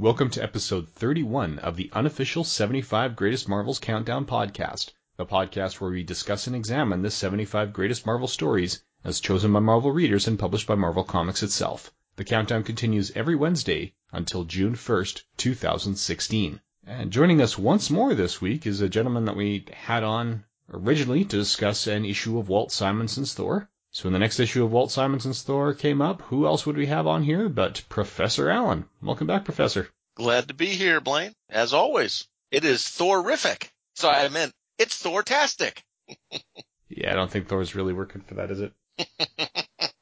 Welcome to episode 31 of the unofficial 75 Greatest Marvels Countdown podcast, the podcast where we discuss and examine the 75 greatest Marvel stories as chosen by Marvel readers and published by Marvel Comics itself. The countdown continues every Wednesday until June 1st, 2016. And joining us once more this week is a gentleman that we had on originally to discuss an issue of Walt Simonson's Thor. So when the next issue of Walt Simonson's Thor came up, who else would we have on here but Professor Allen? Welcome back, Professor. Glad to be here, Blaine. As always, it is Thorific. So I meant it's Thortastic. yeah, I don't think Thor's really working for that, is it?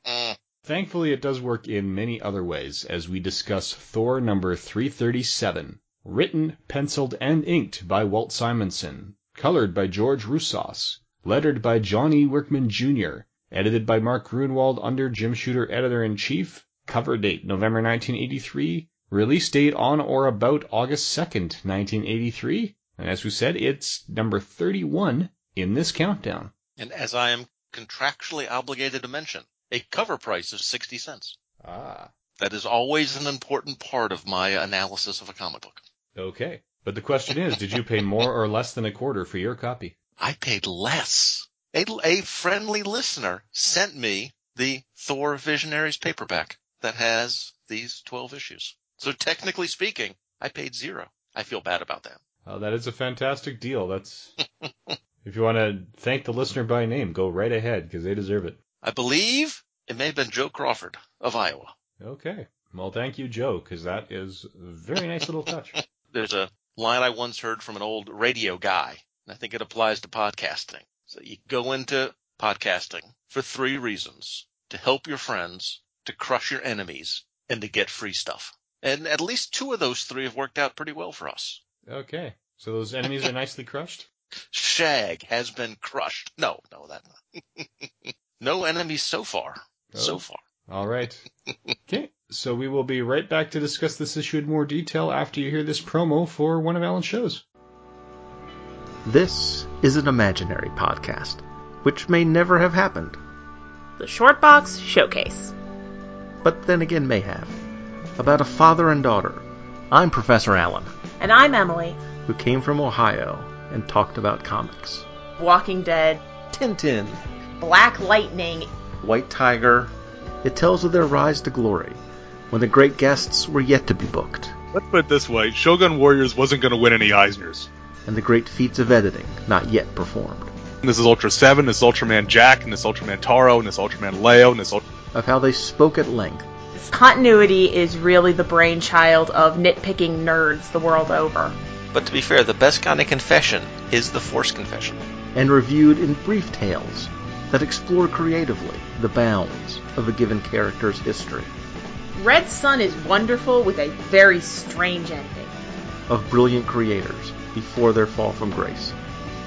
Thankfully, it does work in many other ways as we discuss Thor number 337, written, penciled, and inked by Walt Simonson, colored by George Roussos, lettered by John E. Workman Jr., Edited by Mark Gruenwald under Jim Shooter Editor-in-Chief. Cover date November 1983. Release date on or about August 2nd, 1983. And as we said, it's number 31 in this countdown. And as I am contractually obligated to mention, a cover price of 60 cents. Ah. That is always an important part of my analysis of a comic book. Okay. But the question is, did you pay more or less than a quarter for your copy? I paid less a, a friendly listener sent me the Thor Visionaries paperback that has these 12 issues. So technically speaking, I paid zero. I feel bad about that. Oh, that is a fantastic deal. That's if you want to thank the listener by name, go right ahead because they deserve it. I believe it may have been Joe Crawford of Iowa. Okay. Well, thank you, Joe, because that is a very nice little touch. There's a line I once heard from an old radio guy, and I think it applies to podcasting. So you go into podcasting for three reasons. To help your friends, to crush your enemies, and to get free stuff. And at least two of those three have worked out pretty well for us. Okay. So those enemies are nicely crushed? Shag has been crushed. No, no, that not. no enemies so far. Oh. So far. All right. okay. So we will be right back to discuss this issue in more detail after you hear this promo for one of Alan's shows. This is an imaginary podcast, which may never have happened. The Shortbox Showcase. But then again, may have. About a father and daughter. I'm Professor Allen. And I'm Emily. Who came from Ohio and talked about comics. Walking Dead. Tintin. Black Lightning. White Tiger. It tells of their rise to glory, when the great guests were yet to be booked. Let's put it this way Shogun Warriors wasn't going to win any Eisners and the great feats of editing not yet performed. This is Ultra 7, this is Ultraman Jack, and this Ultraman Taro, and this Ultraman Leo, and this Ult- Of how they spoke at length. This continuity is really the brainchild of nitpicking nerds the world over. But to be fair, the best kind of confession is the Force confession. And reviewed in brief tales that explore creatively the bounds of a given character's history. Red Sun is wonderful with a very strange ending. Of brilliant creators before their fall from grace.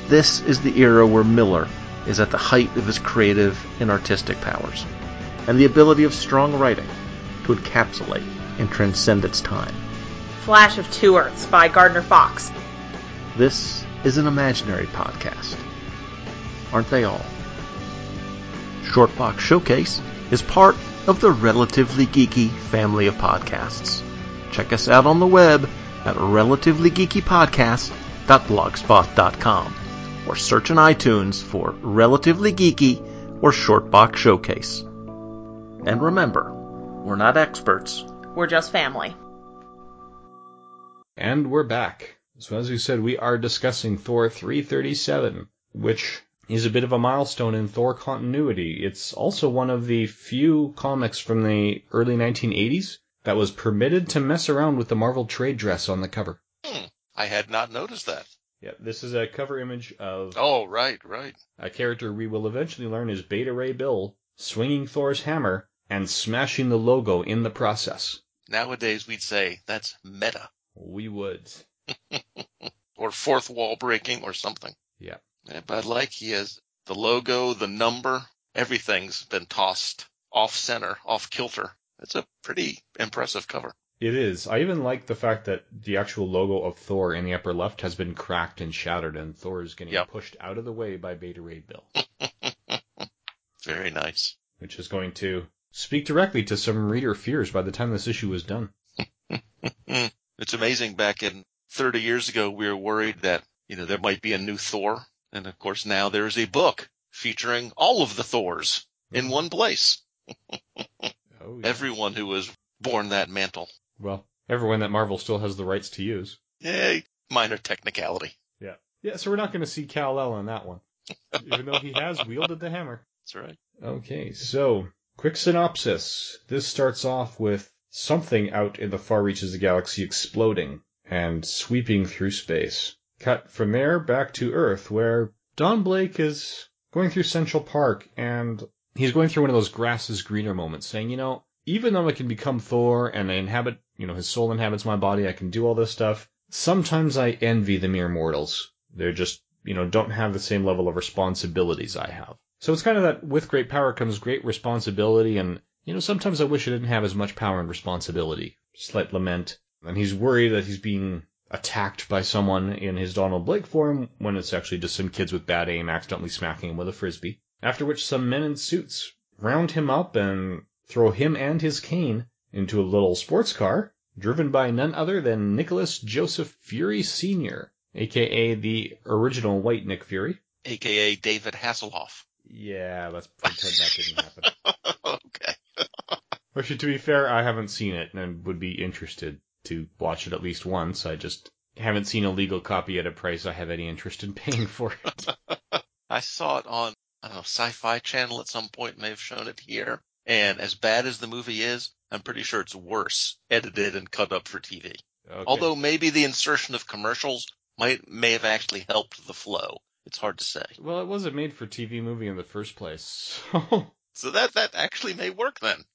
This is the era where Miller is at the height of his creative and artistic powers, and the ability of strong writing to encapsulate and transcend its time. Flash of Two Earths by Gardner Fox. This is an imaginary podcast. Aren't they all? Shortbox Showcase is part of the Relatively Geeky family of podcasts. Check us out on the web at relativelygeekypodcast.blogspot.com or search in iTunes for Relatively Geeky or Shortbox Showcase. And remember, we're not experts. We're just family. And we're back. So as we said, we are discussing Thor 337, which is a bit of a milestone in Thor continuity. It's also one of the few comics from the early 1980s that was permitted to mess around with the Marvel trade dress on the cover. I had not noticed that. Yeah, this is a cover image of. Oh, right, right. A character we will eventually learn is Beta Ray Bill, swinging Thor's hammer and smashing the logo in the process. Nowadays, we'd say that's meta. We would. or fourth wall breaking or something. Yeah. yeah. But like he has the logo, the number, everything's been tossed off center, off kilter. It's a pretty impressive cover. It is. I even like the fact that the actual logo of Thor in the upper left has been cracked and shattered, and Thor is getting yep. pushed out of the way by Beta Ray Bill. Very nice. Which is going to speak directly to some reader fears by the time this issue is done. it's amazing. Back in 30 years ago, we were worried that you know there might be a new Thor, and of course now there is a book featuring all of the Thors in mm-hmm. one place. Oh, yeah. Everyone who was born that mantle. Well, everyone that Marvel still has the rights to use. Eh, minor technicality. Yeah. Yeah, so we're not going to see Kal-El in that one, even though he has wielded the hammer. That's right. Okay, so quick synopsis. This starts off with something out in the far reaches of the galaxy exploding and sweeping through space. Cut from there back to Earth, where Don Blake is going through Central Park and he's going through one of those grass is greener moments, saying, you know, even though I can become Thor and I inhabit, you know, his soul inhabits my body, I can do all this stuff. Sometimes I envy the mere mortals. They're just, you know, don't have the same level of responsibilities I have. So it's kind of that with great power comes great responsibility, and, you know, sometimes I wish I didn't have as much power and responsibility. Slight lament. And he's worried that he's being attacked by someone in his Donald Blake form when it's actually just some kids with bad aim accidentally smacking him with a frisbee. After which some men in suits round him up and throw him and his cane into a little sports car driven by none other than Nicholas Joseph Fury Sr., aka the original white Nick Fury. AKA David Hasselhoff. Yeah, let's pretend that didn't happen. okay. Which, to be fair, I haven't seen it and would be interested to watch it at least once. I just haven't seen a legal copy at a price I have any interest in paying for it. I saw it on, I don't know, Sci-Fi Channel at some point, may have shown it here. And as bad as the movie is, I'm pretty sure it's worse edited and cut up for TV. Okay. Although maybe the insertion of commercials might, may have actually helped the flow. It's hard to say. well, it was a made-for-TV movie in the first place. So, So that, that actually may work then.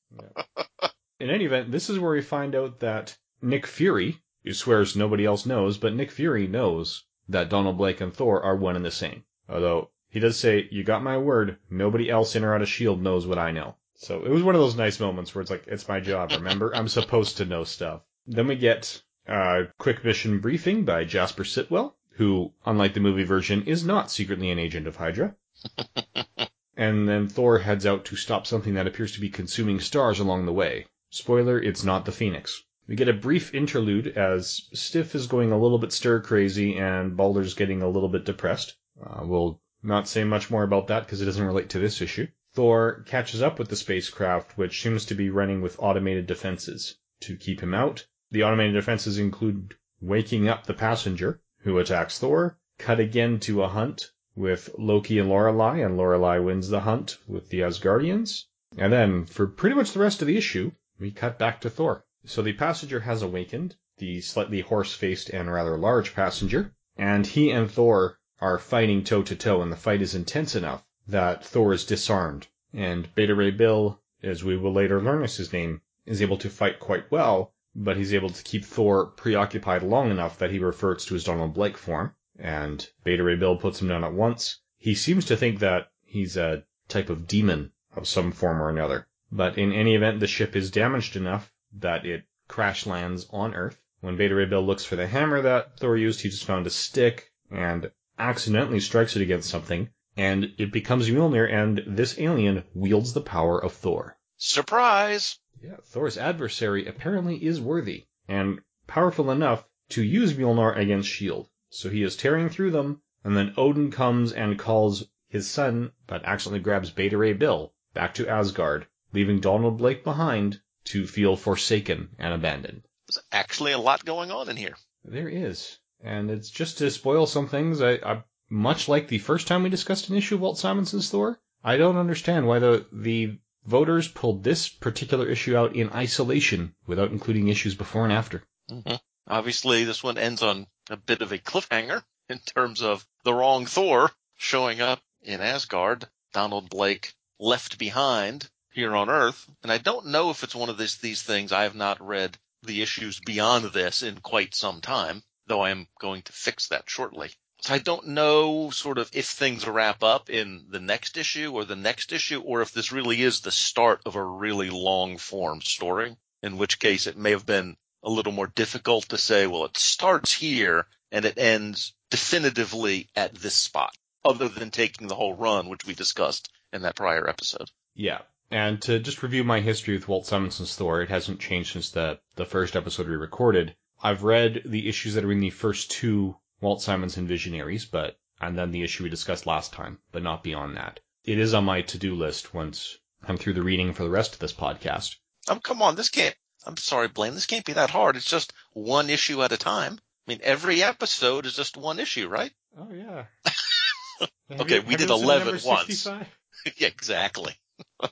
in any event, this is where we find out that Nick Fury, who swears nobody else knows, but Nick Fury knows that Donald Blake and Thor are one and the same. Although he does say, "You got my word. Nobody else in or out of Shield knows what I know." So it was one of those nice moments where it's like, "It's my job. Remember, I'm supposed to know stuff." Then we get a quick mission briefing by Jasper Sitwell, who, unlike the movie version, is not secretly an agent of Hydra. and then Thor heads out to stop something that appears to be consuming stars along the way. Spoiler, it's not the Phoenix. We get a brief interlude as Sif is going a little bit stir crazy and Balder's getting a little bit depressed. Uh, we'll not say much more about that because it doesn't relate to this issue. Thor catches up with the spacecraft, which seems to be running with automated defenses to keep him out. The automated defenses include waking up the passenger, who attacks Thor, cut again to a hunt with Loki and Lorelei, and Lorelei wins the hunt with the Asgardians. And then, for pretty much the rest of the issue, we cut back to Thor. So the passenger has awakened, the slightly horse-faced and rather large passenger, and he and Thor are fighting toe to toe, and the fight is intense enough that Thor is disarmed. And Beta Ray Bill, as we will later learn is his name, is able to fight quite well, but he's able to keep Thor preoccupied long enough that he reverts to his Donald Blake form, and Beta Ray Bill puts him down at once. He seems to think that he's a type of demon of some form or another. But in any event, the ship is damaged enough that it crash lands on Earth. When Beta Ray Bill looks for the hammer that Thor used, he just found a stick and accidentally strikes it against something, and it becomes Mjolnir, and this alien wields the power of Thor. Surprise! Yeah, Thor's adversary apparently is worthy and powerful enough to use Mjolnir against S.H.I.E.L.D. So he is tearing through them, and then Odin comes and calls his son, but accidentally grabs Beta Ray Bill back to Asgard, leaving Donald Blake behind to feel forsaken and abandoned. There's actually a lot going on in here. There is. And it's just to spoil some things, I, I much like the first time we discussed an issue of Walt Simonson's Thor, I don't understand why the the voters pulled this particular issue out in isolation without including issues before and after. hmm Obviously, this one ends on a bit of a cliffhanger in terms of the wrong Thor showing up in Asgard, Donald Blake left behind here on Earth. And I don't know if it's one of this, these things. I have not read the issues beyond this in quite some time, though I am going to fix that shortly. So I don't know sort of if things wrap up in the next issue or the next issue, or if this really is the start of a really long form story, in which case it may have been a little more difficult to say, well, it starts here and it ends definitively at this spot, other than taking the whole run, which we discussed in that prior episode. Yeah. And to just review my history with Walt Simonson's Thor, it hasn't changed since the, the first episode we recorded. I've read the issues that are in the first two Walt Simonson Visionaries, but and then the issue we discussed last time, but not beyond that. It is on my to-do list once I'm through the reading for the rest of this podcast. Um, come on, this can't. I'm sorry, Blaine. This can't be that hard. It's just one issue at a time. I mean, every episode is just one issue, right? Oh yeah. Okay, we did 11 once. yeah, exactly.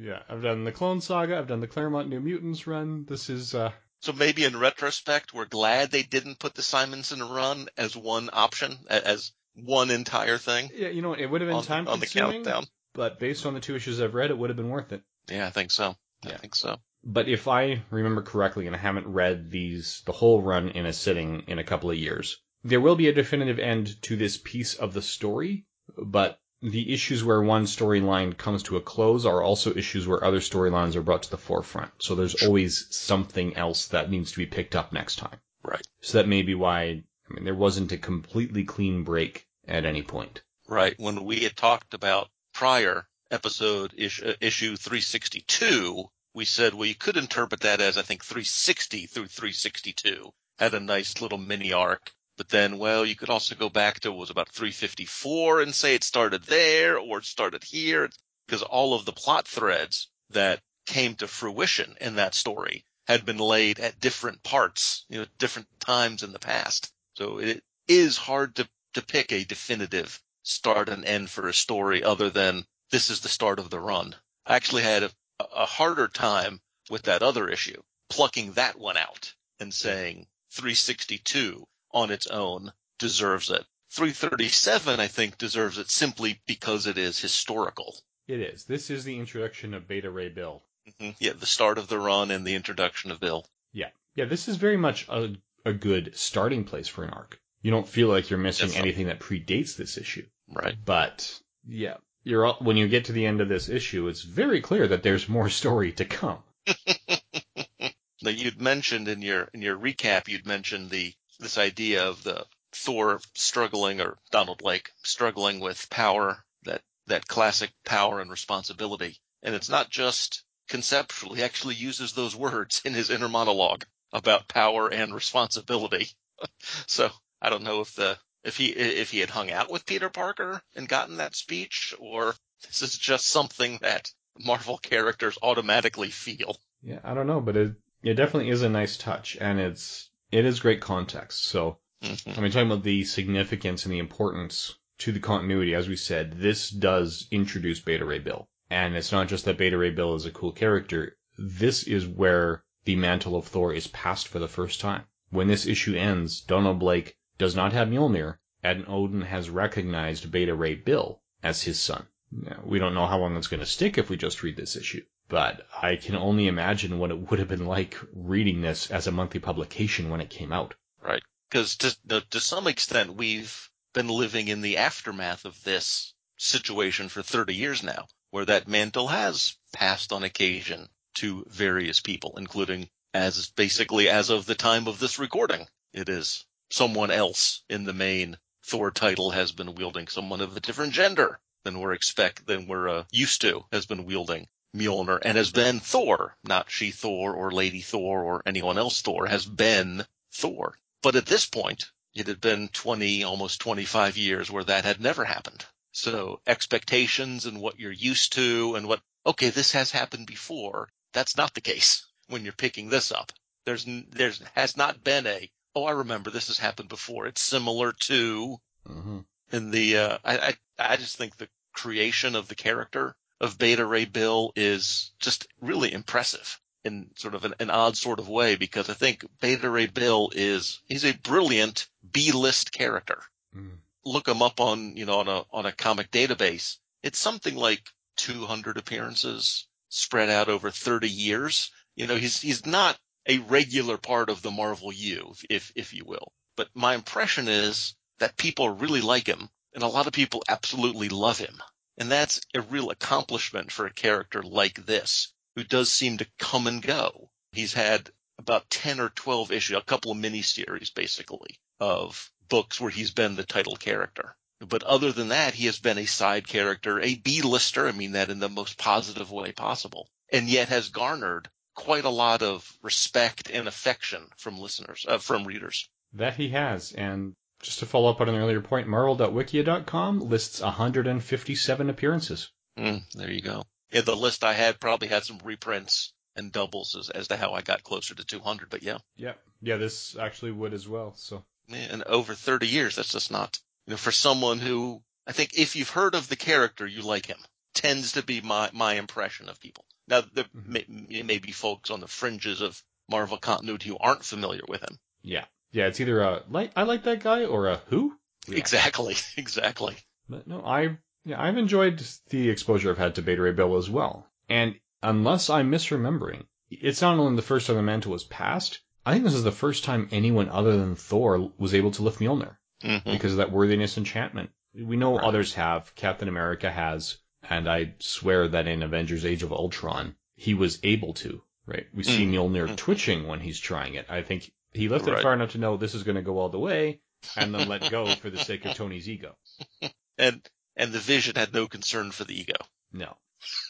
Yeah, I've done the Clone Saga. I've done the Claremont New Mutants run. This is uh, So maybe in retrospect, we're glad they didn't put the Simonson run as one option, as one entire thing yeah, you know, it would have been on, time on the countdown. but based on the two issues I've read, it would have been worth it. Yeah, I think so. Yeah. I think so. But if I remember correctly, and I haven't read these the whole run in a sitting in a couple of years, there will be a definitive end to this piece of the story. But the issues where one storyline comes to a close are also issues where other storylines are brought to the forefront. So there's always something else that needs to be picked up next time. Right. So that may be why I mean there wasn't a completely clean break at any point. Right. When we had talked about prior episode uh, issue 362, we said, well, you could interpret that as I think 360 through 362 had a nice little mini arc. But then, well, you could also go back to what was about 354 and say it started there or it started here because all of the plot threads that came to fruition in that story had been laid at different parts, you know, different times in the past. So it is hard to, to pick a definitive start and end for a story other than this is the start of the run. I actually had a, a harder time with that other issue, plucking that one out and saying 362 on its own deserves it. 337, I think, deserves it simply because it is historical. It is. This is the introduction of Beta Ray Bill. Mhm. Yeah, the start of the run and the introduction of Bill. Yeah. Yeah, this is very much a, a good starting place for an arc. You don't feel like you're missing Definitely. anything that predates this issue. Right. But yeah, you're all, when you get to the end of this issue, it's very clear that there's more story to come. Now you'd mentioned in your in your recap, you'd mentioned the this idea of the Thor struggling or Donald Blake struggling with power, that that classic power and responsibility. And it's not just conceptual. He actually uses those words in his inner monologue about power and responsibility. so I don't know if the if he if he had hung out with Peter Parker and gotten that speech, or this is just something that Marvel characters automatically feel. Yeah, I don't know, but it it definitely is a nice touch, and it's it is great context. So Mhm. I mean, talking about the significance and the importance to the continuity, as we said, this does introduce Beta Ray Bill. And it's not just that Beta Ray Bill is a cool character. This is where the mantle of Thor is passed for the first time. When this issue ends, Donald Blake does not have Mjolnir, and Odin has recognized Beta Ray Bill as his son. Now, we don't know how long it's going to stick if we just read this issue, but I can only imagine what it would have been like reading this as a monthly publication when it came out. Right. Because to, to some extent, we've been living in the aftermath of this situation for 30 years now, where that mantle has passed on occasion to various people, including as basically as of the time of this recording. It is someone else in the main Thor title has been wielding someone of a different gender than we're expect than we're uh, used to has been wielding Mjolnir and has been Thor, not she Thor or Lady Thor or anyone else Thor, has been Thor. But at this point, it had been 20, almost 25 years where that had never happened. So expectations and what you're used to and what, okay, this has happened before. That's not the case when you're picking this up. There's, there's, has not been a, oh, I remember this has happened before. It's similar to, Mm-hmm. in the, uh, I, I, I just think the creation of the character of Beta Ray Bill is just really impressive in sort of an, an odd sort of way because I think Beta Ray Bill is, he's a brilliant B-list character. Mm. Look him up on, you know, on a, on a comic database. It's something like 200 appearances spread out over 30 years. You know, he's, he's not a regular part of the Marvel U, if, if you will. But my impression is that people really like him and a lot of people absolutely love him. And that's a real accomplishment for a character like this, who does seem to come and go. He's had about 10 or 12 issues, a couple of miniseries basically, of books where he's been the title character. But other than that, he has been a side character, a B-lister. I mean that in the most positive way possible. And yet has garnered quite a lot of respect and affection from listeners, uh, from readers. That he has. And just to follow up on an earlier point, marvel.wikia.com lists 157 appearances. Mm, there you go. Yeah, the list I had probably had some reprints and doubles as, as to how I got closer to 200, but yeah. Yeah. Yeah, this actually would as well. So. And over 30 years, that's just not, you know, for someone who I think if you've heard of the character, you like him. Tends to be my, my impression of people. Now, there mm-hmm. may, may be folks on the fringes of Marvel continuity who aren't familiar with him. Yeah. Yeah, it's either a like I like that guy or a who. Yeah. Exactly, exactly. But no, I yeah, I've enjoyed the exposure I've had to Beta Ray Bill as well. And unless I'm misremembering, it's not only the first time the mantle was passed. I think this is the first time anyone other than Thor was able to lift Mjolnir mm-hmm. because of that worthiness enchantment. We know right. others have. Captain America has, and I swear that in Avengers: Age of Ultron, he was able to. Right? We see mm. Mjolnir mm. twitching when he's trying it. I think he left right. far enough to know this is going to go all the way, and then let go for the sake of Tony's ego. And and the Vision had no concern for the ego. No.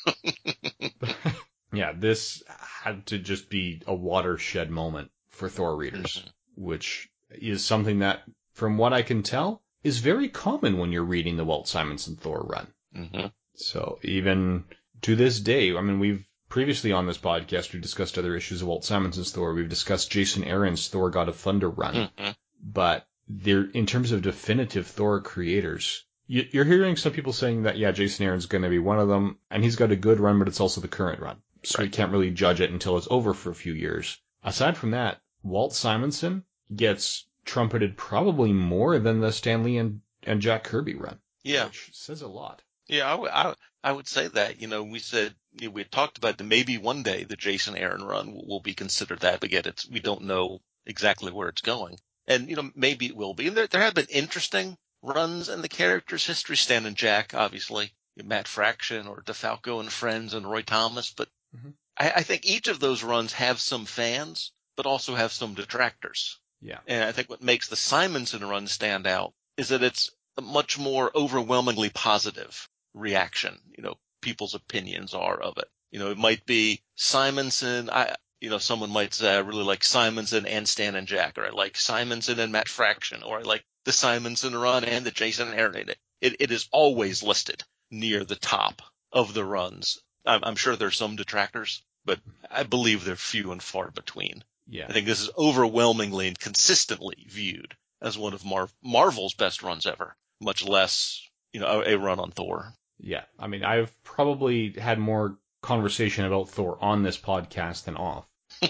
yeah, this had to just be a watershed moment for Thor readers, mm-hmm. which is something that, from what I can tell, is very common when you're reading the Walt Simonson Thor run. Mm-hmm. So even to this day, I mean, we've Previously on this podcast, we've discussed other issues of Walt Simonson's Thor. We've discussed Jason Aaron's Thor God of Thunder run. Mm-hmm. But there, in terms of definitive Thor creators, you're hearing some people saying that, yeah, Jason Aaron's going to be one of them, and he's got a good run, but it's also the current run. So right. we can't really judge it until it's over for a few years. Aside from that, Walt Simonson gets trumpeted probably more than the Stan Lee and, and Jack Kirby run. Yeah. Which says a lot. Yeah, I, w- I, I would say that. You know, we said you know, we talked about that maybe one day the Jason Aaron run will, will, be considered that, but yet it's we don't know exactly where it's going. And you know, maybe it will be. And there there have been interesting runs in the characters' history. Stan and Jack, obviously, Matt Fraction or DeFalco and Frenz and Roy Thomas, but mm-hmm. I, I think each of those runs have some fans, but also have some detractors. Yeah. And I think what makes the Simonson run stand out is that it's a much more overwhelmingly positive reaction, you know, people's opinions are of it. You know, it might be Simonson. I, you know, someone might say, I really like Simonson and Stan and Jack, or I like Simonson and Matt Fraction, or I like the Simonson run and the Jason Aaron. It, it, it is always listed near the top of the runs. I'm, I'm sure there's some detractors, but I believe they're few and far between. Yeah. I think this is overwhelmingly and consistently viewed as one of Mar- Marvel's best runs ever, much less, you know, a, a run on Thor. Yeah, I mean, I've probably had more conversation about Thor on this podcast than off.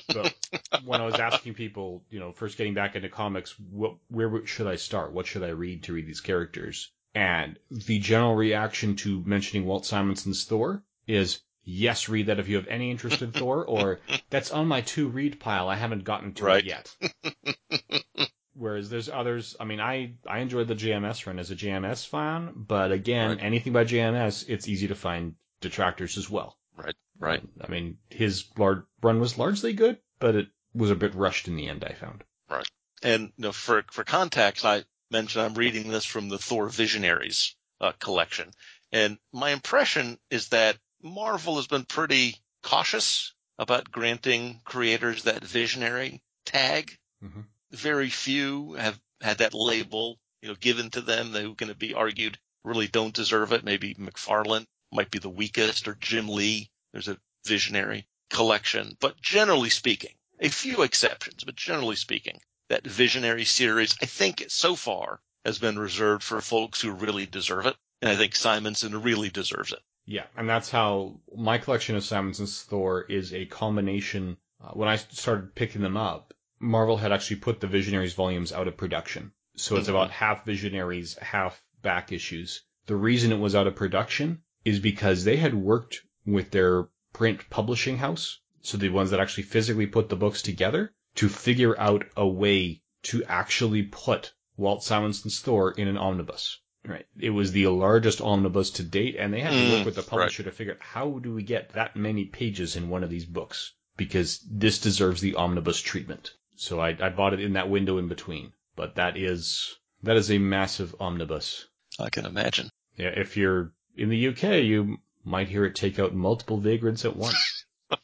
But when I was asking people, you know, first getting back into comics, what, where should I start? What should I read to read these characters? And the general reaction to mentioning Walt Simonson's Thor is, yes, read that if you have any interest in Thor, or that's on my to read pile. I haven't gotten to right. it yet. Whereas there's others. I mean, I I enjoyed the JMS run as a JMS fan, but again, right. anything by JMS, it's easy to find detractors as well. Right. Right. I mean, his large run was largely good, but it was a bit rushed in the end. I found. Right. And you know, for for context, I mentioned I'm reading this from the Thor Visionaries uh, collection, and my impression is that Marvel has been pretty cautious about granting creators that visionary tag. Mm-hmm very few have had that label, you know, given to them. Going to be argued really don't deserve it. Maybe McFarlane might be the weakest or Jim Lee. There's a visionary collection, but generally speaking, a few exceptions, but generally speaking, that visionary series, I think so far has been reserved for folks who really deserve it. And I think Simonson really deserves it. Yeah. And that's how my collection of Simonson's Thor is a combination. Uh, when I started picking them up, Marvel had actually put the Visionaries volumes out of production. So it's mm-hmm. about half Visionaries, half back issues. The reason it was out of production is because they had worked with their print publishing house, so the ones that actually physically put the books together, to figure out a way to actually put Walt Simonson's Thor in an omnibus. Right. It was the largest omnibus to date, and they had to work mm, with the publisher right. to figure out how do we get that many pages in one of these books because this deserves the omnibus treatment. So I, I bought it in that window in between. But that is that is a massive omnibus. I can imagine. Yeah, if you're in the UK, you might hear it take out multiple vagrants at once.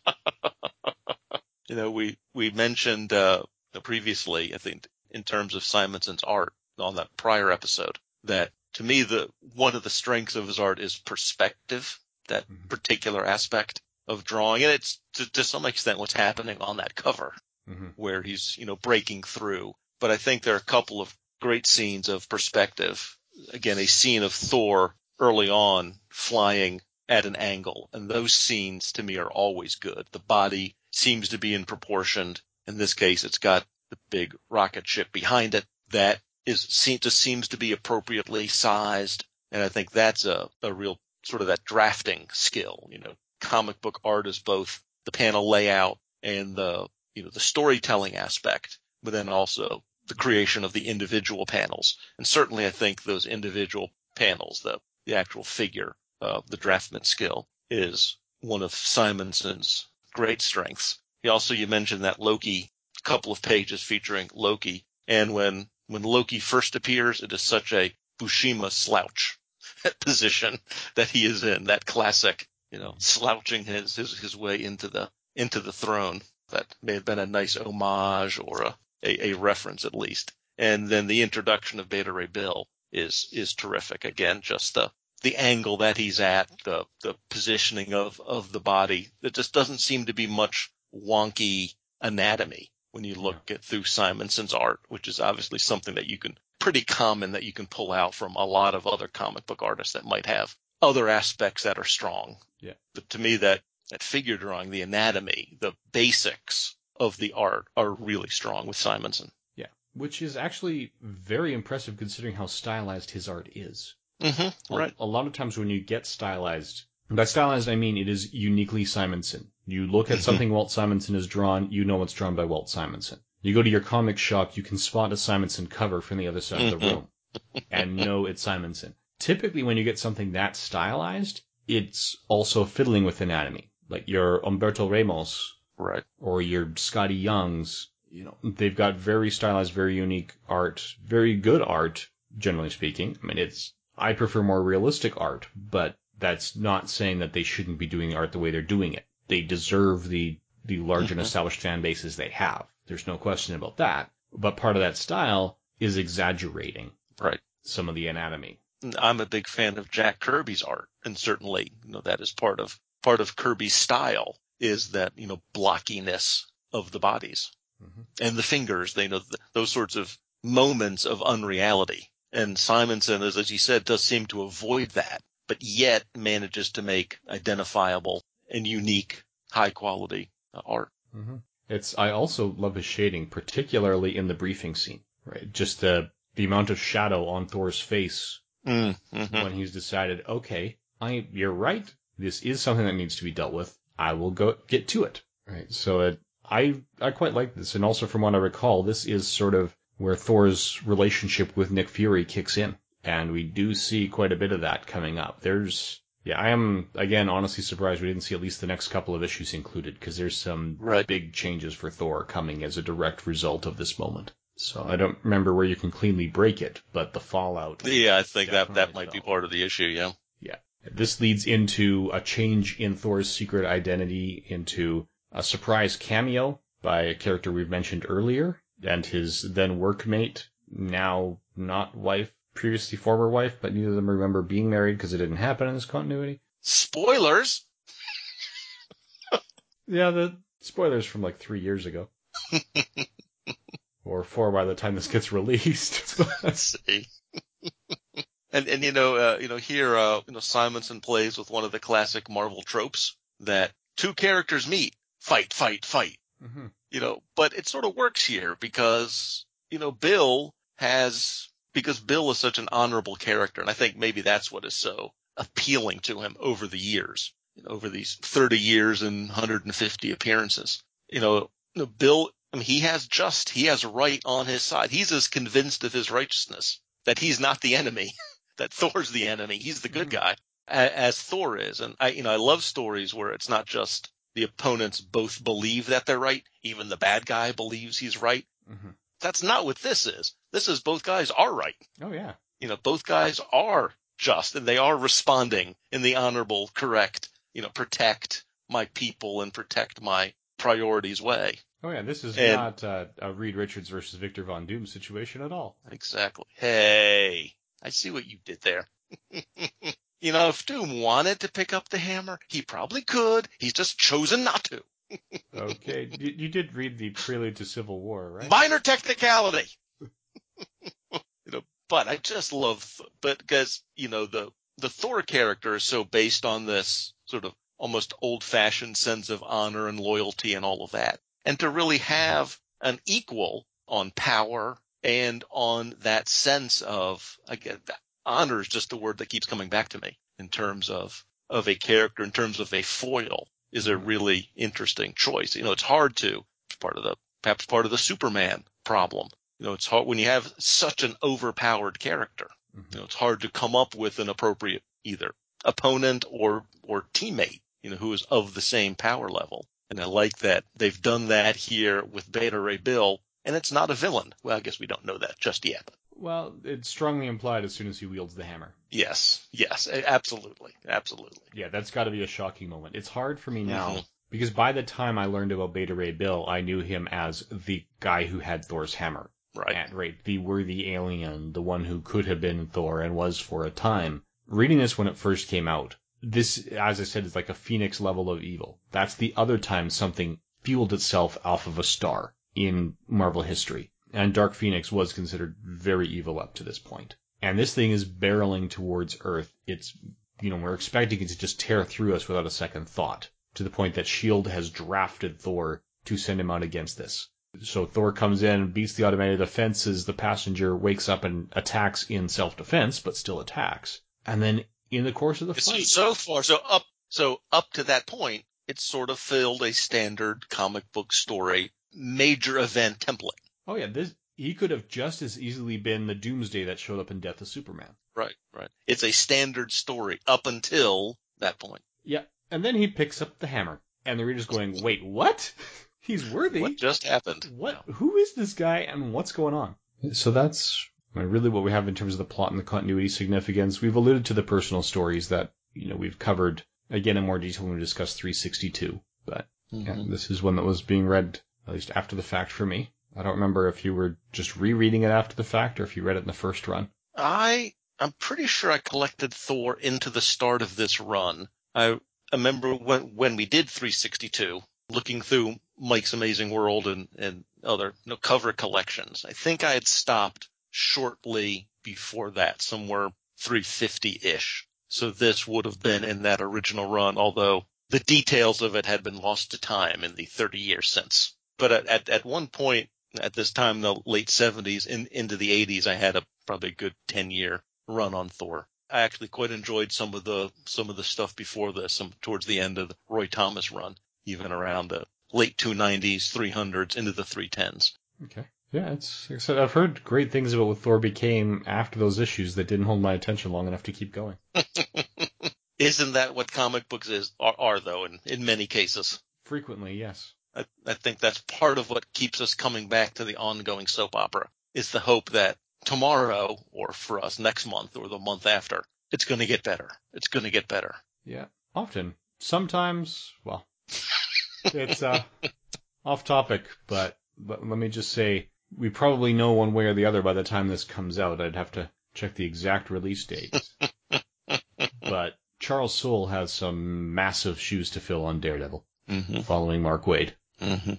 You know, we, we mentioned, uh, previously, I think in terms of Simonson's art on that prior episode, that to me, the, one of the strengths of his art is perspective, that Mhm. particular aspect of drawing. And it's to, to some extent what's happening on that cover Mhm. where he's, you know, breaking through. But I think there are a couple of great scenes of perspective. Again, a scene of Thor early on flying at an angle. And those scenes to me are always good. The body seems to be in proportion. In this case, it's got the big rocket ship behind it that is se- just seems to be appropriately sized. And I think that's a, a real sort of that drafting skill, you know, comic book art is both the panel layout and the, you know, the storytelling aspect, but then also the creation of the individual panels. And certainly I think those individual panels, the, the actual figure of the draftman skill is one of Simonson's great strengths. He also, you mentioned that Loki couple of pages featuring Loki. And when, when Loki first appears, it is such a Buscema slouch position that he is in, that classic, you know, slouching his, his, his way into the, into the throne. That may have been a nice homage or a, a, a reference at least. And then the introduction of Beta Ray Bill is, is terrific. Again, just the, the angle that he's at, the, the positioning of, of the body. There just doesn't seem to be much wonky anatomy when you look at through Simonson's art, which is obviously something that you can pretty common that you can pull out from a lot of other comic book artists that might have other aspects that are strong. Yeah. But to me, that, that figure drawing, the anatomy, the basics of the art are really strong with Simonson. Yeah. Which is actually very impressive considering how stylized his art is. Mm-hmm. A- Right. A lot of times when you get stylized, by stylized I mean it is uniquely Simonson. You look at Mhm. something Walt Simonson has drawn, you know it's drawn by Walt Simonson. You go to your comic shop, you can spot a Simonson cover from the other side of the Mhm. room and know it's Simonson. Typically when you get something that stylized, it's also fiddling with anatomy. Like your Humberto Ramos Right. or your Scotty Youngs, you know, they've got very stylized, very unique art, very good art, generally speaking. I mean, it's, I prefer more realistic art, but that's not saying that they shouldn't be doing art the way they're doing it. They deserve the, the large and Mhm. established fan bases they have. There's no question about that. But part of that style is exaggerating Right. some of the anatomy. I'm a big fan of Jack Kirby's art, and certainly, you know, that is part of part of Kirby's style is that you know blockiness of the bodies Mhm. and the fingers. They know th- those sorts of moments of unreality. And Simonson, as as you said, does seem to avoid that, but yet manages to make identifiable and unique, high quality uh, art. Mm-hmm. It's. I also love his shading, particularly in the briefing scene. Right, just the the amount of shadow on Thor's face Mm-hmm. when he's decided, okay, I, you're right. This is something that needs to be dealt with. I will go get to it. Right. So it, I, I quite like this. And also from what I recall, this is sort of where Thor's relationship with Nick Fury kicks in. And we do see quite a bit of that coming up. There's, yeah, I am, again, honestly surprised we didn't see at least the next couple of issues included because there's some Right. big changes for Thor coming as a direct result of this moment. So I don't remember where you can cleanly break it, but the fallout. Yeah, I think that that might be part of the issue. Yeah. This leads into a change in Thor's secret identity into a surprise cameo by a character we've mentioned earlier and his then workmate, now not wife, previously former wife, but neither of them remember being married because it didn't happen in this continuity. Spoilers. Yeah, the spoilers from like three years ago. or four by the time this gets released. Let's see. And and you know uh, you know here uh, you know Simonson plays with one of the classic Marvel tropes that two characters meet, fight, fight, fight. Mhm. You know, but it sort of works here because you know Bill has because Bill is such an honorable character, and I think maybe that's what is so appealing to him over the years, you know, over these 30 years and 150 appearances. You know, you know, Bill, I mean, he has just, he has right on his side. He's as convinced of his righteousness that he's not the enemy, that Thor's the enemy. He's the good Mhm. guy, as Thor is. And I, you know, I love stories where it's not just the opponents both believe that they're right, even the bad guy believes he's right. Mhm. That's not what this is. This is both guys are right. Oh yeah. You know, both guys are just and they are responding in the honorable, correct, you know, protect my people and protect my, priorities way. Oh yeah, this is And- not uh, a Reed Richards versus Victor Von Doom situation at all. Exactly. Hey, I see what you did there. you know, if Doom wanted to pick up the hammer, he probably could. He's just chosen not to. Okay, you, you did read the Prelude to Civil War, right? Minor technicality. you know, but I just love, but because, you know, the, the Thor character is so based on this sort of almost old fashioned sense of honor and loyalty and all of that. And to really have an equal on power and on that sense of, again, honor is just the word that keeps coming back to me in terms of, of a character, in terms of a foil is a really interesting choice. You know, it's hard to, it's part of the, perhaps part of the Superman problem. You know, it's hard when you have such an overpowered character. Mhm. You know, it's hard to come up with an appropriate either opponent or, or teammate, you know, who is of the same power level. And I like that they've done that here with Beta Ray Bill, and it's not a villain. Well, I guess we don't know that just yet. Well, it's strongly implied as soon as he wields the hammer. Yes, yes, absolutely, absolutely. Yeah, that's got to be a shocking moment. It's hard for me now Mhm. because by the time I learned about Beta Ray Bill, I knew him as the guy who had Thor's hammer. Right. And, right, the worthy alien, the one who could have been Thor and was for a time. Reading this when it first came out, this, as I said, is like a phoenix level of evil. That's the other time something fueled itself off of a star in Marvel history. And Dark Phoenix was considered very evil up to this point. And this thing is barreling towards Earth. It's, you know, we're expecting it to just tear through us without a second thought, to the point that S.H.I.E.L.D. has drafted Thor to send him out against this. So Thor comes in, beats the automated defenses, the passenger wakes up and attacks in self-defense, but still attacks. And then in the course of the fight, so far, so up, so up to that point, it's sort of filled a standard comic book story major event template. oh yeah, this he could have just as easily been the Doomsday that showed up in Death of Superman. Right, right. It's a standard story up until that point. Yeah, and then he picks up the hammer, and the reader's going, "Wait, what? He's worthy? What just happened? What? Who is this guy, and what's going on?" So that's I mean, really what we have in terms of the plot and the continuity significance. We've alluded to the personal stories that you know we've covered again in more detail when we discuss 362, but yeah, Mhm. this is one that was being read at least after the fact for me. I don't remember if you were just rereading it after the fact or if you read it in the first run. I I'm pretty sure I collected Thor into the start of this run. I remember when when we did 362, looking through Mike's Amazing World and and other you know, cover collections. I think I had stopped shortly before that, somewhere 350 ish. So this would have been in that original run, although the details of it had been lost to time in the 30 years since. But at, at, at one point, at this time, the late 70s in, into the 80s, I had a probably a good 10 year run on Thor. I actually quite enjoyed some of the some of the stuff before this, some towards the end of the Roy Thomas run, even around the late 290s, 300s, into the 310s. Okay. Yeah, it's said, I've heard great things about what Thor became after those issues that didn't hold my attention long enough to keep going. Isn't that what comic books is are, are though? In in many cases, Frequently, yes. I, I think that's part of what keeps us coming back to the ongoing soap opera. Is the hope that tomorrow, or for us next month, or the month after, it's going to get better. It's going to get better. Yeah. Often. Sometimes, well, it's uh, off topic, but, but let me just say, we probably know one way or the other by the time this comes out. I'd have to check the exact release date. but Charles Soule has some massive shoes to fill on Daredevil, Mm-hmm. following Mark Waid. Mm-hmm.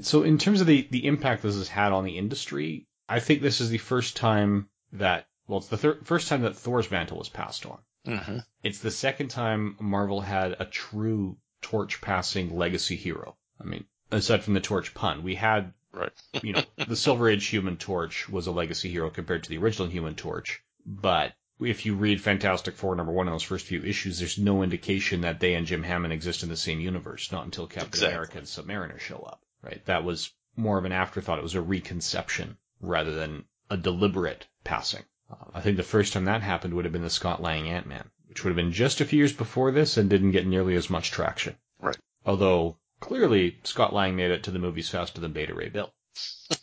So in terms of the, the impact this has had on the industry, I think this is the first time that, well, it's the thir- first time that Thor's mantle was passed on. Mm-hmm. It's the second time Marvel had a true torch passing legacy hero. I mean, aside from the torch pun, we had, Right. you know, the Silver Age Human Torch was a legacy hero compared to the original Human Torch. But if you read Fantastic Four number one in those first few issues, there's no indication that they and Jim Hammond exist in the same universe, not until Captain Exactly. America and Submariner show up. Right? That was more of an afterthought. It was a reconception rather than a deliberate passing. Uh, I think the first time that happened would have been the Scott Lang Ant-Man, which would have been just a few years before this and didn't get nearly as much traction. Right. Although, clearly, Scott Lang made it to the movies faster than Beta Ray Bill.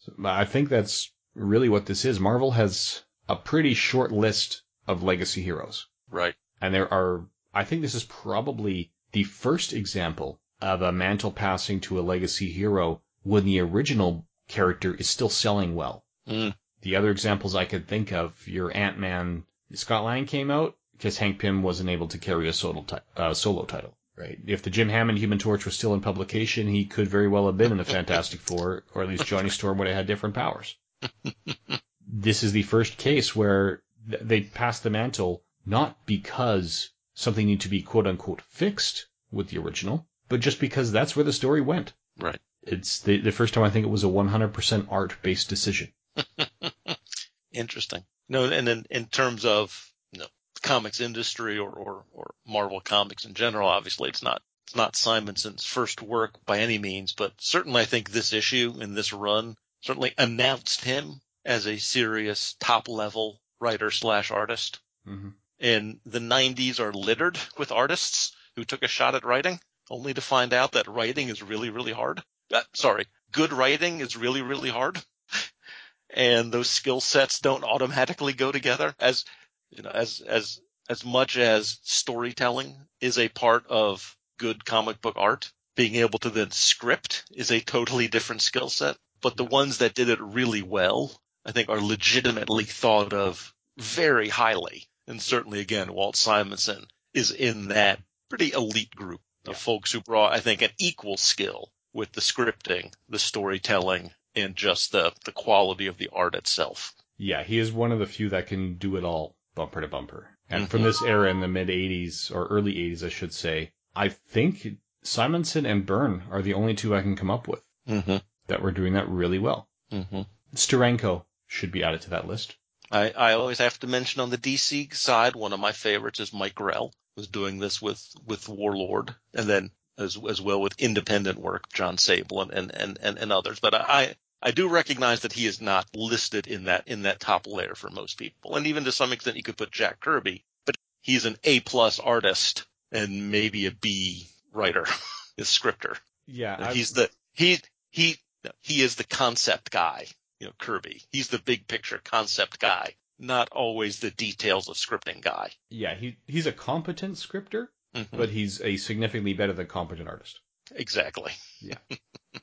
So, I think that's really what this is. Marvel has a pretty short list of legacy heroes. Right. And there are, I think this is probably the first example of a mantle passing to a legacy hero when the original character is still selling well. Mm. The other examples I could think of, your Ant-Man, Scott Lang came out because Hank Pym wasn't able to carry a solo, ti- uh, solo title. Right. If the Jim Hammond Human Torch was still in publication, he could very well have been in the Fantastic Four, or at least Johnny Storm would have had different powers. this is the first case where th- they passed the mantle not because something needed to be quote unquote fixed with the original, but just because that's where the story went. Right. It's the, the first time I think it was a 100% art based decision. Interesting. No, and in, in terms of you know, the comics industry or, or, or Marvel comics in general, obviously it's not it's not Simonson's first work by any means, but certainly I think this issue and this run certainly announced him as a serious top level writer slash artist. Mm-hmm. And the 90s are littered with artists who took a shot at writing only to find out that writing is really, really hard. Uh, sorry, good writing is really, really hard. and those skill sets don't automatically go together as, you know, as, as, as much as storytelling is a part of good comic book art, being able to then script is a totally different skill set. But the ones that did it really well, I think are legitimately thought of very highly. And certainly again, Walt Simonson is in that pretty elite group of folks who brought, I think, an equal skill with the scripting, the storytelling, and just the, the quality of the art itself. Yeah, he is one of the few that can do it all bumper to bumper. And from this era in the mid 80s, or early 80s, I should say, I think Simonson and Byrne are the only two I can come up with Mm-hmm. that were doing that really well. Mm-hmm. Steranko should be added to that list. I, I always have to mention on the DC side, one of my favorites is Mike Grell was doing this with, with Warlord and then as, as well with independent work, Jon Sable and, and, and, and, and others. But I, I do recognize that he is not listed in that, in that top layer for most people. And even to some extent, you could put Jack Kirby, but he's an A plus artist and maybe a B writer, a scripter. Yeah, he's the, he, he, he is the concept guy you know, Kirby. He's the big picture concept guy, not always the details of scripting guy. yeah, he he's a competent scripter, Mhm. but he's a significantly better than competent artist. Exactly. Yeah.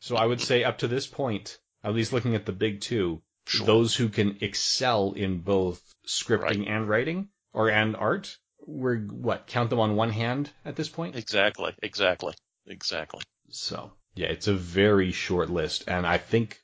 So I would say up to this point, at least looking at the big two, Sure. those who can excel in both scripting Right. and writing or and art, we're what count them on one hand at this point. Exactly. Exactly. Exactly. So yeah, it's a very short list, and I think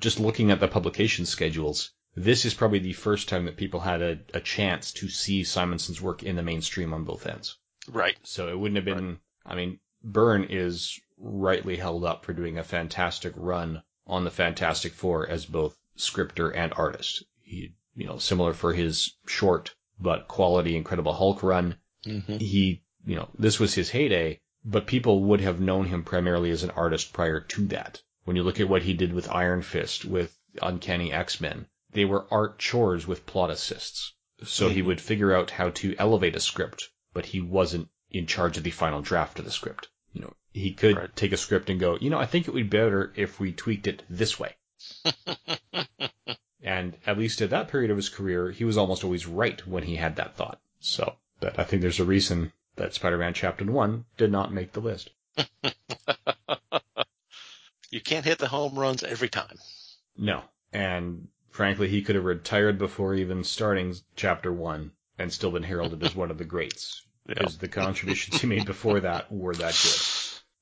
just looking at the publication schedules, this is probably the first time that people had a, a chance to see Simonson's work in the mainstream on both ends. Right. So it wouldn't have been. I mean, Byrne is rightly held up for doing a fantastic run on the Fantastic Four as both scripter and artist. He, you know, similar for his short but quality Incredible Hulk run. Mm-hmm. He, you know, this was his heyday, but people would have known him primarily as an artist prior to that. When you look at what he did with Iron Fist, with Uncanny X-Men, they were art chores with plot assists. So he Mhm. would figure out how to elevate a script, but he wasn't in charge of the final draft of the script. You know, he could Right. take a script and go, you know, I think it would be better if we tweaked it this way. and at least at that period of his career, he was almost always right when he had that thought. So, but I think there's a reason that Spider-Man Chapter 1 did not make the list. You can't hit the home runs every time. No. And frankly, he could have retired before even starting Chapter 1 and still been heralded as one of the greats. Yeah. Because the contributions he made before that were that good.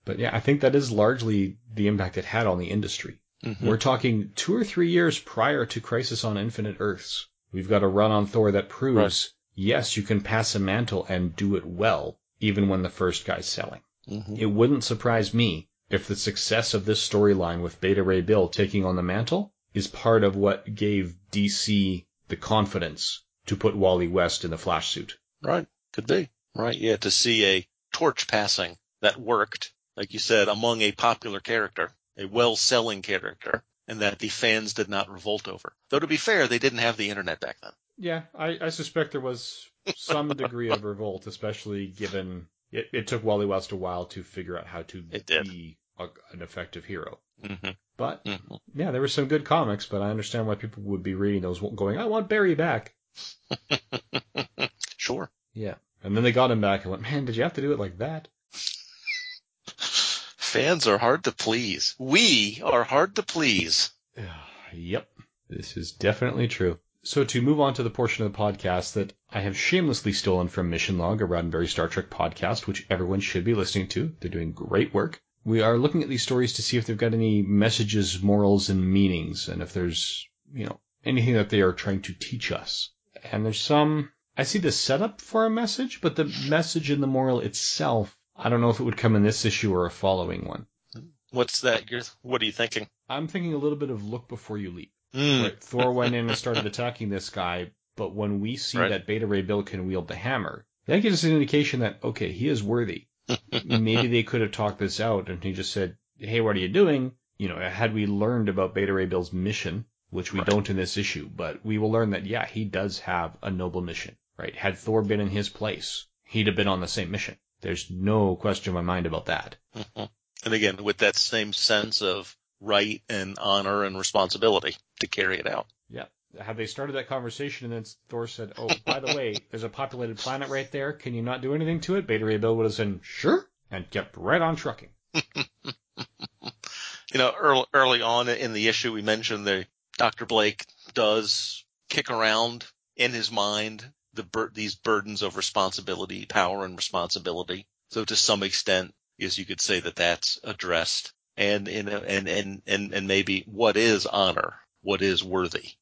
But yeah, I think that is largely the impact it had on the industry. Mhm. We're talking two or three years prior to Crisis on Infinite Earths. We've got a run on Thor that proves, yes, you can pass a mantle and do it well, even when the first guy's selling. Mhm. It wouldn't surprise me if the success of this storyline with Beta Ray Bill taking on the mantle is part of what gave DC the confidence to put Wally West in the Flash suit. Right. Could be. Right. Yeah. To see a torch passing that worked, like you said, among a popular character, a well-selling character, and that the fans did not revolt over. Though to be fair, they didn't have the internet back then. Yeah, I, I suspect there was some degree of revolt, especially given it, it took Wally West a while to figure out how to It did. be a, an effective hero. Mm-hmm. But Mm-hmm. yeah, there were some good comics, but I understand why people would be reading those going, I want Barry back. Sure. Yeah. And then they got him back and went, man, did you have to do it like that? Fans are hard to please. We are hard to please. Yep, this is definitely true. So to move on to the portion of the podcast that I have shamelessly stolen from Mission Log, a Roddenberry Star Trek podcast, which everyone should be listening to. They're doing great work. We are looking at these stories to see if they've got any messages, morals, and meanings, and if there's, you know, anything that they are trying to teach us. And there's some, I see the setup for a message, but the message and the moral itself, I don't know if it would come in this issue or a following one. What's that? You're, what are you thinking? I'm thinking a little bit of look before you leap. Mm. Right. Thor went in and started attacking this guy, but when we see Right. that Beta Ray Bill can wield the hammer, that gives us an indication that, okay, he is worthy. Maybe they could have talked this out and he just said, hey, what are you doing? You know, had we learned about Beta Ray Bill's mission, which we Right. don't in this issue, but we will learn that, yeah, he does have a noble mission, right? Had Thor been in his place, he'd have been on the same mission. There's no question in my mind about that. Mhm. And again, with that same sense of right and honor and responsibility to carry it out. Yeah. Have they started that conversation and then Thor said, Oh, by the way, there's a populated planet right there. Can you not do anything to it? Beta Ray Bill would have said, Sure. And kept right on trucking. You know, early, early on in the issue, we mentioned that Dr. Blake does kick around in his mind the bur- these burdens of responsibility, power and responsibility. So to some extent, yes, you could say that that's addressed. And, in a, and, and, and, and maybe what is honor? What is worthy?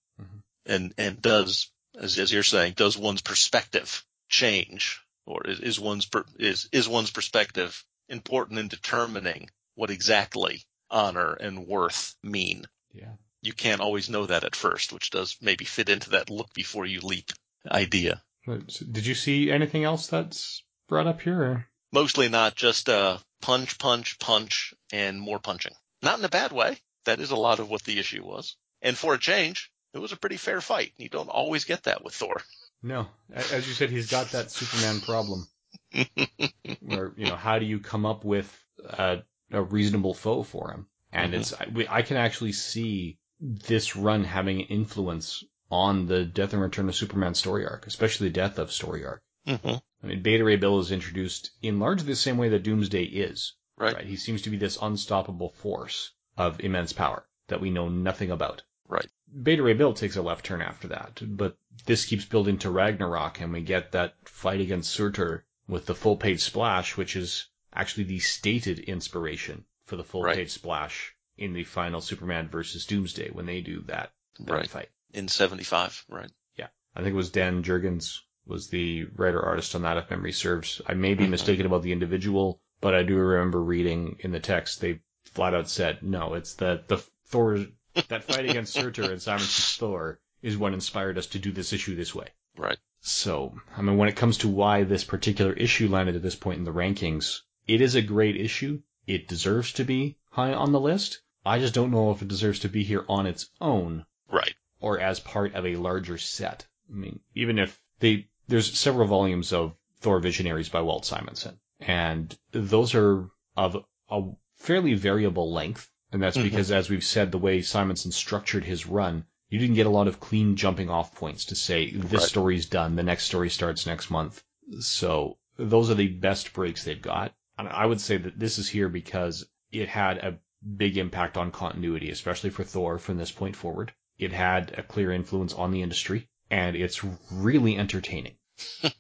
And, and does, as, as you're saying, does one's perspective change? Or is, is one's, per, is, is one's perspective important in determining what exactly honor and worth mean? Yeah. You can't always know that at first, which does maybe fit into that look before you leap idea. Did you see anything else that's brought up here? Or? Mostly not just uh, punch, punch, punch, and more punching. Not in a bad way. That is a lot of what the issue was. And for a change, it was a pretty fair fight. You don't always get that with Thor. No. As you said, he's got that Superman problem. where, you know, how do you come up with a, a reasonable foe for him? And Mhm. it's, I, I can actually see this run having an influence on the Death and Return of Superman story arc, especially the Death of story arc. hmm I mean, Beta Ray Bill is introduced in largely the same way that Doomsday is. Right. He seems to be this unstoppable force of immense power that we know nothing about. Right. Beta Ray Bill takes a left turn after that, but this keeps building to Ragnarok, and we get that fight against Surtur with the full page splash, which is actually the stated inspiration for the full Right. page splash in the final Superman versus Doomsday when they do that, that Right. fight. In 75, right. Yeah. I think it was Dan Jurgens was the writer artist on that, if memory serves. I may be Mhm. mistaken about the individual, but I do remember reading in the text they flat out said, no, it's the the Thor that fight against Surtur and Simon's Thor is what inspired us to do this issue this way. Right. So, I mean, when it comes to why this particular issue landed at this point in the rankings, it is a great issue. It deserves to be high on the list. I just don't know if it deserves to be here on its own Right. or as part of a larger set. I mean, even if they, there's several volumes of Thor Visionaries by Walt Simonson, and those are of a fairly variable length, and that's Mhm. because, as we've said, the way Simonson structured his run, you didn't get a lot of clean jumping off points to say this Right. story's done, the next story starts next month. So those are the best breaks they've got. And I would say that this is here because it had a big impact on continuity, especially for Thor from this point forward. It had a clear influence on the industry, and it's really entertaining.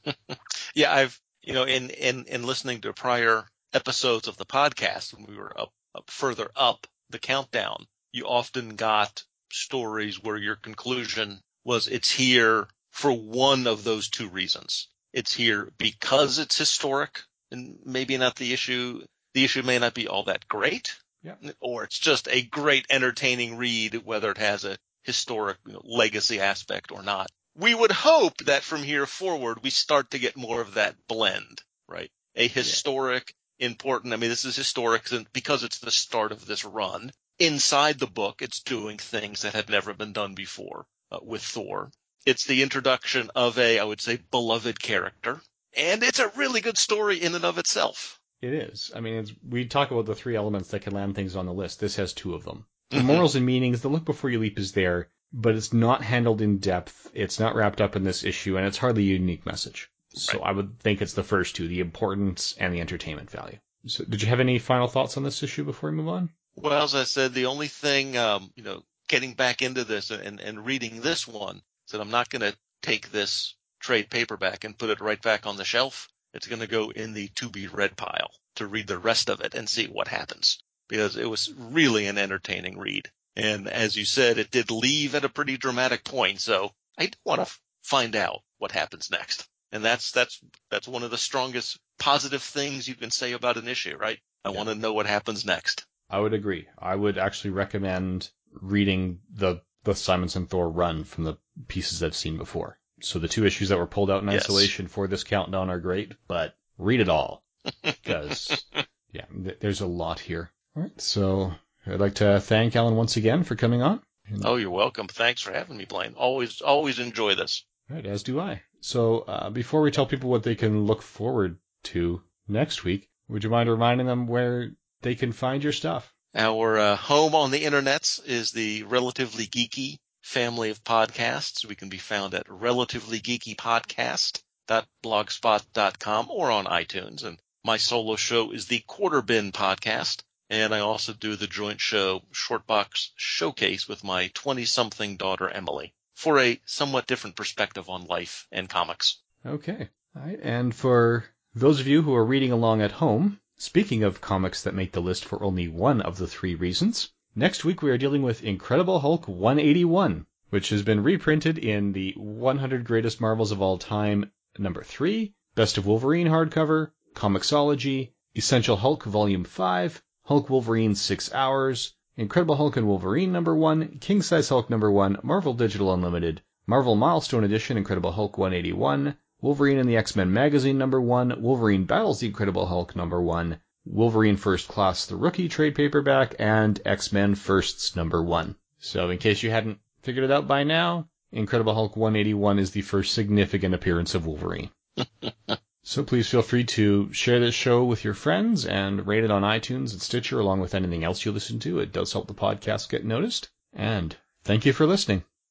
Yeah, I've, you know, in, in, in listening to prior episodes of the podcast when we were up, up further up the countdown, you often got stories where your conclusion was it's here for one of those two reasons. It's here because it's historic and maybe not the issue. The issue may not be all that great. Yeah. Or it's just a great entertaining read, whether it has a historic you know, legacy aspect or not. We would hope that from here forward we start to get more of that blend, right? A historic, important. I mean, this is historic and- because it's the start of this run. Inside the book, it's doing things that had never been done before uh, with Thor. It's the introduction of a, I would say, beloved character, and it's a really good story in and of itself. It is. I mean, it's, we talk about the three elements that can land things on the list. This has two of them. The Mhm. morals and meanings, the look before you leap is there, but it's not handled in depth. It's not wrapped up in this issue, and it's hardly a unique message. So I would think it's the first two, the importance and the entertainment value. So, did you have any final thoughts on this issue before we move on? Well, as I said, the only thing, um, you know, getting back into this and, and reading this one, is that I'm not going to take this trade paperback and put it right back on the shelf. It's going to go in the to be read pile to read the rest of it and see what happens because it was really an entertaining read. And as you said, it did leave at a pretty dramatic point. So I do want to find out what happens next. And that's, that's, that's one of the strongest positive things you can say about an issue, right? I Yeah. want to know what happens next. I would agree. I would actually recommend reading the the Simonson Thor run from the pieces I've seen before. So the two issues that were pulled out in Yes. isolation for this countdown are great, but read it all because yeah, th- there's a lot here. All right, so I'd like to thank Alan once again for coming on. Oh, you're welcome. Thanks for having me, Blaine. Always, always enjoy this. All right, as do I. So uh, before we tell people what they can look forward to next week, would you mind reminding them where they can find your stuff? Our uh, home on the internets is the Relatively Geeky family of podcasts. We can be found at relativelygeekypodcast.blogspot.com or on iTunes. And my solo show is the Quarter Bin Podcast. And I also do the joint show Shortbox Showcase with my 20 something daughter Emily for a somewhat different perspective on life and comics. Okay. All right. And for those of you who are reading along at home, speaking of comics that make the list for only one of the three reasons, next week we are dealing with Incredible Hulk 181, which has been reprinted in the 100 Greatest Marvels of All Time number 3, Best of Wolverine hardcover, Comixology, Essential Hulk Volume 5, Hulk Wolverine 6 Hours, Incredible Hulk and Wolverine number 1, King Size Hulk number 1, Marvel Digital Unlimited, Marvel Milestone Edition Incredible Hulk 181, Wolverine and the X-Men Magazine number 1, Wolverine Battles the Incredible Hulk number 1, Wolverine First Class the Rookie trade paperback, and X-Men Firsts number 1. So in case you hadn't figured it out by now, Incredible Hulk 181 is the first significant appearance of Wolverine. So please feel free to share this show with your friends and rate it on iTunes and Stitcher along with anything else you listen to. It does help the podcast get noticed. And thank you for listening.